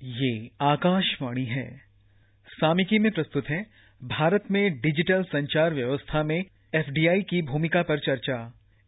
ये आकाशवाणी है। सामिकी में प्रस्तुत है भारत में डिजिटल संचार व्यवस्था में एफडीआई की भूमिका पर चर्चा।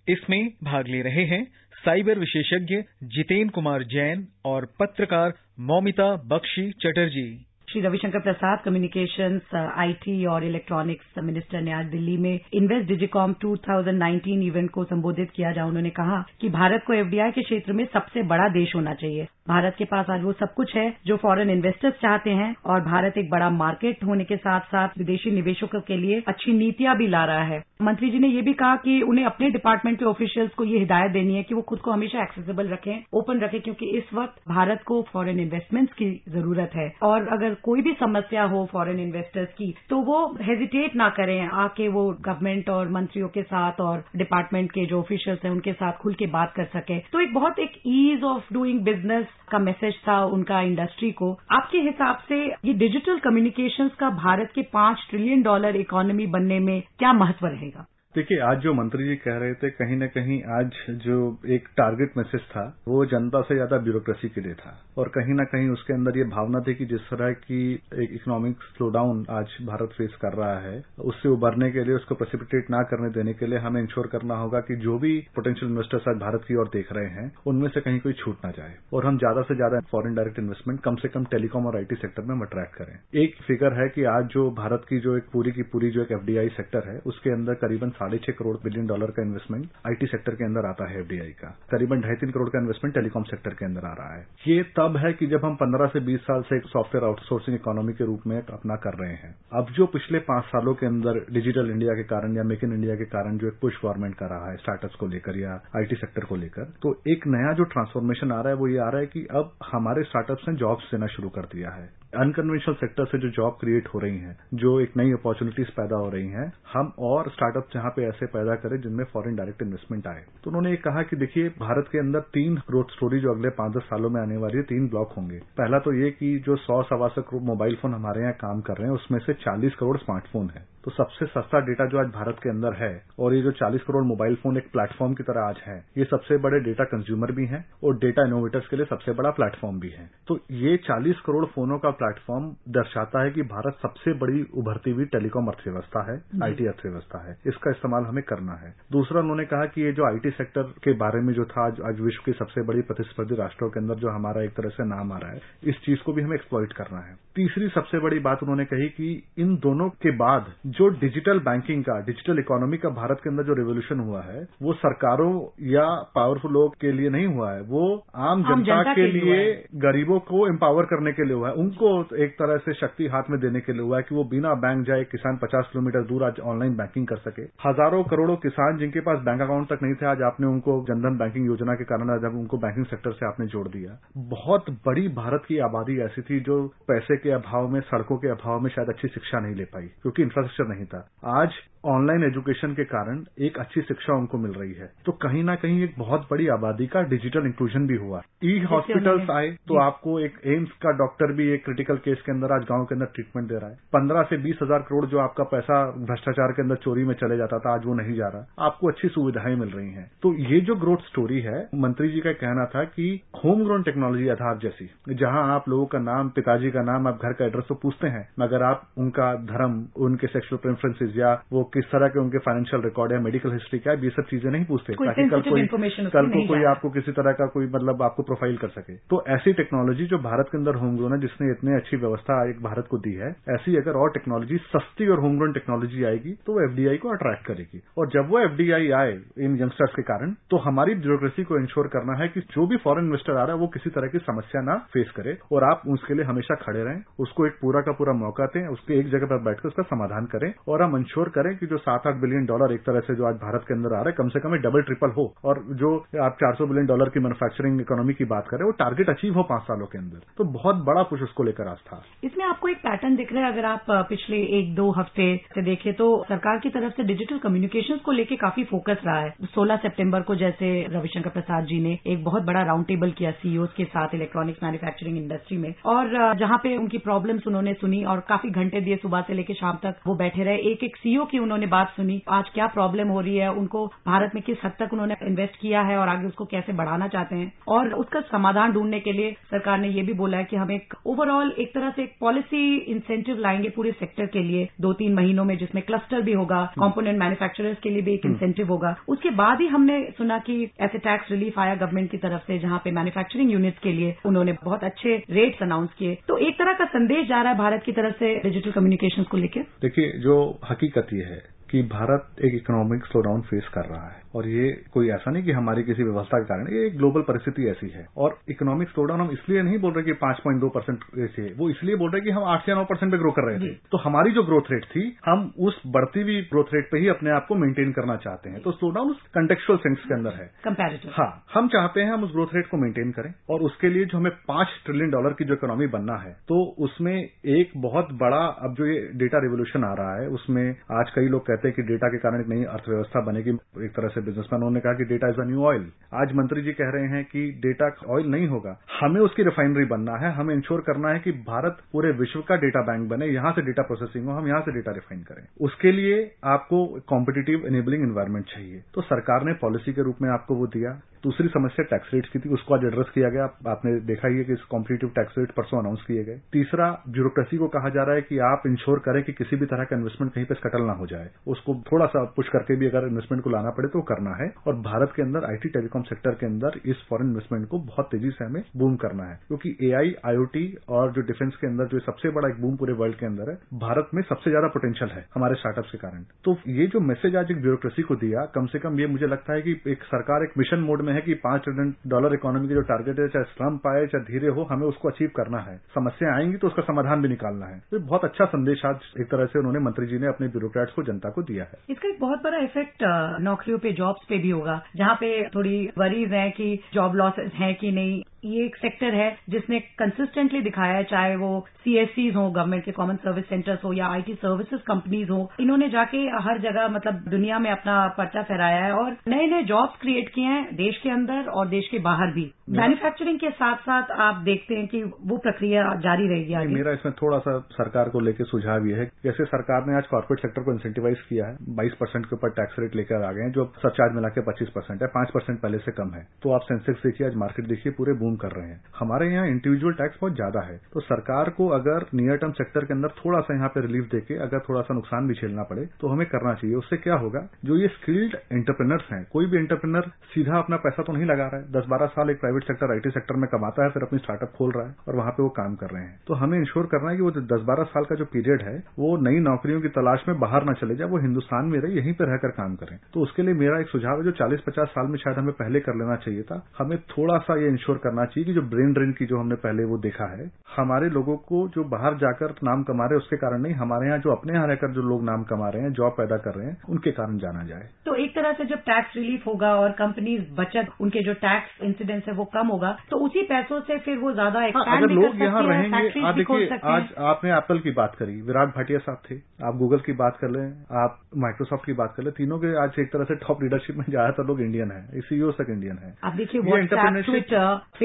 इसमें भाग ले रहे हैं साइबर विशेषज्ञ जितेन कुमार जैन और पत्रकार मौमिता बख्शी चटर्जी। श्री रविशंकर प्रसाद कम्युनिकेशंस आईटी और इलेक्ट्रॉनिक्स मिनिस्टर ने आज दिल्ली में इन्वेस्ट डिजिकॉम 2019 इवेंट को संबोधित किया, जहाँ उन्होंने कहा कि भारत को एफडीआई के क्षेत्र में सबसे बड़ा देश होना चाहिए। भारत के पास आज वो सब कुछ है जो फॉरेन इन्वेस्टर्स चाहते हैं और भारत एक बड़ा मार्केट होने के साथ साथ विदेशी निवेशकों के लिए अच्छी नीतियाँ भी ला रहा है। मंत्री जी ने ये भी कहा कि उन्हें अपने डिपार्टमेंट के ऑफिशियल्स को ये हिदायत देनी है कि वो खुद को हमेशा एक्सेसिबल रखें ओपन रखें, क्योंकि इस वक्त भारत को फॉरेन इन्वेस्टमेंट्स की ज़रूरत है। और अगर कोई भी समस्या हो फॉरेन इन्वेस्टर्स की तो वो हेजिटेट ना करें, आके वो गवर्नमेंट और मंत्रियों के साथ और डिपार्टमेंट के जो ऑफिशियल्स हैं, उनके साथ खुल के बात कर सके। तो एक बहुत एक ईज ऑफ़ डूइंग बिज़नेस का मैसेज था उनका इंडस्ट्री को। आपके हिसाब से ये डिजिटल कम्युनिकेशंस का भारत के पाँच ट्रिलियन डॉलर इकोनॉमी बनने में क्या महत्व रहेगा? देखिए, आज जो मंत्री जी कह रहे थे, कहीं न कहीं आज जो एक टारगेट मैसेज था, वो जनता से ज़्यादा ब्यूरोक्रेसी के लिए था। और कहीं न कहीं उसके अंदर ये भावना थी कि जिस तरह की एक इकोनॉमिक स्लोडाउन आज भारत फेस कर रहा है, उससे उबरने के लिए, उसको प्रेसिपिटेट ना करने देने के लिए हमें इंश्योर करना होगा कि जो भी पोटेंशियल इन्वेस्टर्स आज भारत की ओर देख रहे हैं, उनमें से कहीं कोई छूट ना जाए। और हम ज़्यादा से ज़्यादा फॉरेन डायरेक्ट इन्वेस्टमेंट कम से कम टेलीकॉम और आईटी सेक्टर में अट्रैक्ट करें। एक फिगर है कि आज जो भारत की जो एक पूरी की पूरी जो एक एफडीआई सेक्टर है, उसके अंदर करीबन साढ़े छह करोड़ बिलियन डॉलर का इन्वेस्टमेंट आईटी सेक्टर के अंदर आता है एफडीआई का। करीबन ढाई तीन करोड़ का इन्वेस्टमेंट टेलीकॉम सेक्टर के अंदर आ रहा है। ये तब है कि जब हम पंद्रह से बीस साल से एक सॉफ्टवेयर आउटसोर्सिंग इकोनॉमी के रूप में अपना कर रहे हैं। अब जो पिछले पाँच सालों के अंदर डिजिटल इंडिया के कारण या मेक इन इंडिया के कारण जो एक पुश गवर्नमेंट कर रहा है स्टार्टअप्स को लेकर या आईटी सेक्टर को लेकर तो एक नया जो ट्रांसफॉर्मेशन आ रहा है वो ये आ रहा है कि अब हमारे स्टार्टअप्स ने जॉब्स देना शुरू कर दिया है। अनकन्वेंशनल सेक्टर से जो जॉब क्रिएट हो रही हैं, जो एक नई अपॉर्चुनिटीज़ पैदा हो रही हैं, हम और स्टार्टअप जहाँ पे ऐसे पैदा करें जिनमें फॉरेन डायरेक्ट इन्वेस्टमेंट आए। तो उन्होंने ये कहा कि देखिए, भारत के अंदर तीन ग्रोथ स्टोरी जो अगले पाँच दस सालों में आने वाली है, तीन ब्लॉक होंगे। पहला तो ये कि जो सौ सवा सौ करोड़ मोबाइल फ़ोन हमारे यहाँ काम कर रहे हैं, उसमें से चालीस करोड़ स्मार्टफ़ोन है। तो सबसे सस्ता डेटा जो आज भारत के अंदर है और ये जो 40 करोड़ मोबाइल फ़ोन एक प्लेटफॉर्म की तरह आज है ये सबसे बड़े डेटा कंज्यूमर भी हैं और डेटा इनोवेटर्स के लिए सबसे बड़ा प्लेटफॉर्म भी है। तो ये 40 करोड़ फोनों का प्लेटफॉर्म दर्शाता है कि भारत सबसे बड़ी उभरती हुई टेलीकॉम अर्थव्यवस्था है आईटी अर्थव्यवस्था है। इसका इस्तेमाल हमें करना है। दूसरा उन्होंने कहा कि ये जो आईटी सेक्टर के बारे में जो था आज विश्व की सबसे बड़ी प्रतिस्पर्धी राष्ट्रों के अंदर जो हमारा एक तरह से नाम आ रहा है इस चीज़ को भी हमें एक्सप्लॉइट करना है। तीसरी सबसे बड़ी बात उन्होंने कही कि इन दोनों के बाद जो डिजिटल बैंकिंग का डिजिटल इकोनॉमी का भारत के अंदर जो रिवोल्यूशन हुआ है वो सरकारों या पावरफुल लोग के लिए नहीं हुआ है। वो आम जनता, के लिए गरीबों को एम्पावर करने के लिए हुआ है। उनको एक तरह से शक्ति हाथ में देने के लिए हुआ है कि वो बिना बैंक जाए किसान पचास किलोमीटर दूर आज ऑनलाइन बैंकिंग कर सके। हज़ारों करोड़ों किसान जिनके पास बैंक अकाउंट तक नहीं थे आज आपने उनको जनधन बैंकिंग योजना के कारण आज उनको बैंकिंग सेक्टर से आपने जोड़ दिया। बहुत बड़ी भारत की आबादी ऐसी थी जो पैसे के अभाव में सड़कों के अभाव में शायद अच्छी शिक्षा नहीं ले पाई क्योंकि इंफ्रास्ट्रक्चर नहीं था। आज ऑनलाइन एजुकेशन के कारण एक अच्छी शिक्षा उनको मिल रही है। तो कहीं ना कहीं एक बहुत बड़ी आबादी का डिजिटल इंक्लूजन भी हुआ। ई हॉस्पिटल्स आए तो आपको एक एम्स का डॉक्टर भी एक क्रिटिकल केस के अंदर आज गाँव के अंदर ट्रीटमेंट दे रहा है। पंद्रह से बीस हज़ार करोड़ जो आपका पैसा भ्रष्टाचार के अंदर चोरी में चले जाता था आज वो नहीं जा रहा। आपको अच्छी सुविधाएँ मिल रही हैं। तो ये जो ग्रोथ स्टोरी है मंत्री जी का कहना था कि होम ग्रोन टेक्नोलॉजी आधार जैसी जहाँ आप लोगों का नाम पिताजी का नाम आप घर का एड्रेस तो पूछते हैं मगर आप उनका धर्म उनके सेक्सुअल प्रेफरेंसेज या वो किस तरह के उनके फाइनेंशियल रिकॉर्ड है मेडिकल हिस्ट्री क्या है ये सब चीज़ें नहीं पूछते। ताकि कल कोई कल को कोई आपको किसी तरह का कोई मतलब आपको प्रोफ़ाइल कर सके। तो ऐसी टेक्नोलॉजी जो भारत के अंदर होम ग्रोन है जिसने इतनी अच्छी व्यवस्था एक भारत को दी है ऐसी अगर और टेक्नोलॉजी सस्ती और होम ग्रोन टेक्नोलॉजी आएगी तो वो एफडीआई को अट्रैक्ट करेगी। और जब वो एफडीआई आए इन यंगस्टर्स के कारण तो हमारी ब्यूरोक्रेसी को इंश्योर करना है कि जो भी फॉरेन इन्वेस्टर आ रहा है वो किसी तरह की समस्या ना फेस करे। और आप उसके लिए हमेशा खड़े रहें उसको एक पूरा का पूरा मौका दें उसके एक जगह पर बैठकर उसका समाधान करें। और हम इंश्योर करें कि जो सात आठ बिलियन डॉलर एक तरह से जो आज भारत के अंदर आ रहा है, कम से कम डबल ट्रिपल हो। और जो आप चार सौ बिलियन डॉलर की मैन्युफैक्चरिंग इकोनॉमी की बात करें, वो टारगेट अचीव हो पाँच सालों के अंदर। तो बहुत बड़ा पुश उसको लेकर आज था। इसमें आपको एक पैटर्न दिख रहा है, अगर आप पिछले एक, दो हफ़्ते से देखें तो सरकार की तरफ़ से डिजिटल कम्युनिकेशन को लेकर काफ़ी फोकस रहा है। सोलह सितंबर को जैसे रविशंकर प्रसाद जी ने एक बहुत बड़ा राउंड टेबल किया सीईओ के साथ इलेक्ट्रॉनिक्स मैन्युफैक्चरिंग इंडस्ट्री में। और जहाँ पे उनकी प्रॉब्लम्स उन्होंने सुनी और काफ़ी घंटे दिए सुबह से लेकर शाम तक वो बैठे रहे। एक एक सीईओ की उन्होंने बात सुनी आज क्या प्रॉब्लम हो रही है उनको भारत में किस हद तक उन्होंने इन्वेस्ट किया है और आगे उसको कैसे बढ़ाना चाहते हैं? और उसका समाधान ढूँढने के लिए सरकार ने ये भी बोला है कि हम एक ओवरऑल एक तरह से एक पॉलिसी इंसेंटिव लाएँगे पूरे सेक्टर के लिए दो तीन महीनों में जिसमें क्लस्टर भी होगा कॉम्पोनेंट मैन्युफैक्चरर्स के लिए भी एक इंसेंटिव होगा। उसके बाद ही हमने सुना कि ऐसे टैक्स रिलीफ आया गवर्नमेंट की तरफ़ से जहाँ पे मैन्युफैक्चरिंग यूनिट्स के लिए उन्होंने बहुत अच्छे रेट्स अनाउंस किए। तो एक तरह का संदेश जा रहा है भारत की तरफ़ से डिजिटल कम्युनिकेशन को लेकर देखिए जो हकीकत ये है। कि भारत एक इकोनॉमिक स्लोडाउन फेस कर रहा है। और ये कोई ऐसा नहीं कि हमारी किसी व्यवस्था के कारण ये एक ग्लोबल परिस्थिति ऐसी है। और इकोनॉमिक स्लोडाउन हम इसलिए नहीं बोल रहे कि पाँच पॉइंट दो परसेंट से वो इसलिए बोल रहे कि हम आठ या नौ परसेंट पे ग्रो कर रहे थे। तो हमारी जो ग्रोथ रेट थी हम उस बढ़ती हुई ग्रोथ रेट पे ही अपने आप को मेंटेन करना चाहते हैं। तो स्लोडाउन उस कंटेक्चुअल सेंस के अंदर है। कंपेरेटिव हाँ हम चाहते हैं हम उस ग्रोथ रेट को मेंटेन करें। और उसके लिए जो हमें पाँच ट्रिलियन डॉलर की जो इकोनॉमी बनना है तो उसमें एक बहुत बड़ा अब जो ये डेटा रिवोल्यूशन आ रहा है उसमें आज कई लोग कहते हैं कि डेटा के कारण एक नई अर्थव्यवस्था बनेगी। एक तरह से बिजनेसमैन उन्होंने कहा कि data is a new oil आज मंत्री जी कह रहे हैं कि डेटा ऑयल नहीं होगा। हमें उसकी रिफाइनरी बनना है। हमें इंश्योर करना है कि भारत पूरे विश्व का डेटा बैंक बने। यहाँ से डेटा प्रोसेसिंग हो। हम यहाँ से डेटा रिफाइन करें। उसके लिए आपको कॉम्पिटेटिव इनेबलिंग एनवायरमेंट चाहिए। तो सरकार ने पॉलिसी के रूप में आपको वो दिया। दूसरी समस्या टैक्स रेट्स की थी, उसको आज एड्रेस किया गया। आपने देखा ही है कि कॉम्पिटेटिव टैक्स रेट परसों अनाउंस किए गए। तीसरा ब्यूरोक्रेसी को कहा जा रहा है कि आप इंश्योर करें कि किसी भी तरह का इन्वेस्टमेंट कहीं पर स्कटल ना हो जाए। उसको थोड़ा सा पुश करके भी अगर इन्वेस्टमेंट को लाना पड़े तो करना है। और भारत के अंदर आईटी टेलीकॉम सेक्टर के अंदर इस फॉरेन इन्वेस्टमेंट को बहुत तेज़ी से हमें बूम करना है। क्योंकि एआई आईओटी और जो डिफेंस के अंदर जो सबसे बड़ा एक बूम पूरे वर्ल्ड के अंदर है, भारत में सबसे ज़्यादा पोटेंशियल है हमारे स्टार्टअप्स के कारण। तो ये जो मैसेज आज एक ब्यूरोक्रेसी को दिया, कम से कम ये मुझे लगता है कि एक सरकार एक मिशन मोड में है कि पाँच ट्रिलियन डॉलर इकोनॉमी की जो टारगेट है, चाहे स्लम्प आए, चाहे धीरे हो, हमें उसको अचीव करना है। समस्या आएँगी तो उसका समाधान भी निकालना है। तो बहुत अच्छा संदेश आज एक तरह से उन्होंने मंत्री जी ने अपने ब्यूरोक्रेट्स को, जनता को दिया है। इसका एक बहुत बड़ा इफ़ेक्ट नौकरियों पे जॉब्स पे भी होगा, जहाँ पे थोड़ी वरीज है कि जॉब लॉसेस है कि नहीं। ये एक सेक्टर है जिसने कंसिस्टेंटली दिखाया है चाहे वो सीएससीज हो गवर्नमेंट के कॉमन सर्विस सेंटर्स हो या आईटी सर्विसेज़ कंपनीज़ हो इन्होंने जाके हर जगह मतलब दुनिया में अपना पर्चा फहराया है और नए नए जॉब्स क्रिएट किए हैं देश के अंदर और देश के बाहर भी। मैन्युफैक्चरिंग के साथ साथ आप देखते हैं कि वो प्रक्रिया जारी रहेगी आगे। मेरा इसमें थोड़ा सा सरकार को लेकर सुझाव ये है जैसे सरकार ने आज कॉर्पोरेट सेक्टर को इंसेंटिवाइज किया है बाईस परसेंट के ऊपर टैक्स रेट लेकर आ गए हैं जो सरचार्ज मिला के पच्चीस परसेंट है पाँच परसेंट पहले से कम है। तो आप सेंसेक्स देखिए आज मार्केट देखिए पूरे बूम कर रहे हैं। हमारे यहाँ इंडिविजुअल टैक्स बहुत ज़्यादा है। तो सरकार को अगर नियर टर्म सेक्टर के अंदर थोड़ा सा यहाँ पे रिलीफ देके अगर थोड़ा सा नुकसान भी झेलना पड़े तो हमें करना चाहिए। उससे क्या होगा? जो ये स्किल्ड एंटरप्रेनर्स हैं, कोई भी एंटरप्रेनर सीधा अपना पैसा तो नहीं लगा रहा है। दस बारह साल एक प्राइवेट सेक्टर आईटी सेक्टर में कमाता है, फिर अपनी स्टार्टअप खोल रहा है और वहाँ पे वो काम कर रहे हैं। तो हमें इंश्योर करना है कि वो दस बारह साल का जो पीरियड है, वो नई नौकरियों की तलाश में बाहर ना चले जाए, वो हिंदुस्तान में रहे, यहीं पर रहकर काम करें। तो उसके लिए मेरा एक सुझाव है, जो चालीस पचास साल में शायद हमें पहले कर लेना चाहिए था। हमें थोड़ा सा ये इंश्योर करना चाहिए कि जो ब्रेन ड्रेन की जो हमने पहले वो देखा है हमारे लोगों को जो बाहर जाकर नाम कमा रहे हैं उसके कारण नहीं हमारे यहाँ जो अपने यहाँ रहकर जो लोग नाम कमा रहे हैं जॉब पैदा कर रहे हैं उनके कारण जाना जाए। तो एक तरह से जब टैक्स रिलीफ होगा और कंपनीज़ बचत उनके जो टैक्स इंसिडेंस है वो कम होगा तो उसी पैसों से फिर वो ज़्यादा हाँ, अगर लोग यहाँ रहेंगे आप देखिए आज आपने एप्पल की बात करी विराट भाटिया साहब थे आप गूगल की बात कर लें आप माइक्रोसॉफ्ट की बात कर लें तीनों के आज एक तरह से टॉप लीडरशिप में ज़्यादातर लोग इंडियन है सीईओ तक इंडियन है। आप देखिए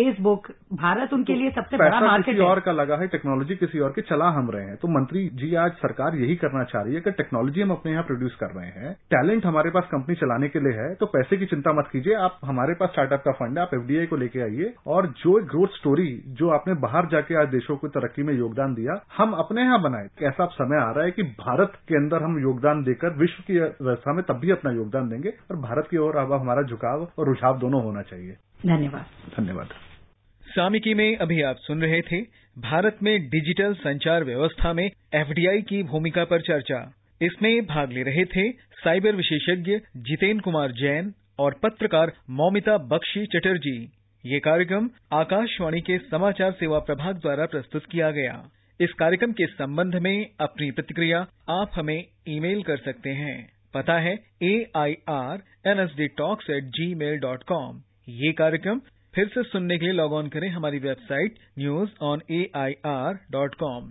फेसबुक भारत उनके लिए सबसे बड़ा मार्केट किसी और का लगा है टेक्नोलॉजी किसी और के चला हम रहे हैं। तो मंत्री जी आज सरकार यही करना चाह रही है कि टेक्नोलॉजी हम अपने यहाँ प्रोड्यूस कर रहे हैं। टैलेंट हमारे पास कंपनी चलाने के लिए है तो पैसे की चिंता मत कीजिए। आप हमारे पास स्टार्टअप का फंड है आप एफडीआई को लेके आइए। और जो ग्रोथ स्टोरी जो आपने बाहर जाके आज देशों की तरक्की में योगदान दिया हम अपने यहाँ बनाए। ऐसा अब समय आ रहा है कि भारत के अंदर हम योगदान देकर विश्व की व्यवस्था में तब भी अपना योगदान देंगे। और भारत की ओर अब हमारा झुकाव और रुझाव दोनों होना चाहिए। धन्यवाद। धन्यवाद। सामिकी में अभी आप सुन रहे थे भारत में डिजिटल संचार व्यवस्था में एफडीआई की भूमिका पर चर्चा। इसमें भाग ले रहे थे साइबर विशेषज्ञ जितेन कुमार जैन और पत्रकार मौमिता बख्शी चटर्जी। ये कार्यक्रम आकाशवाणी के समाचार सेवा प्रभाग द्वारा प्रस्तुत किया गया। इस कार्यक्रम के संबंध में अपनी प्रतिक्रिया आप हमें ईमेल कर सकते हैं। पता है A I R N S D talks at gmail dot com ये कार्यक्रम फिर से सुनने के लिए लॉग ऑन करें हमारी website news on A I R dot com.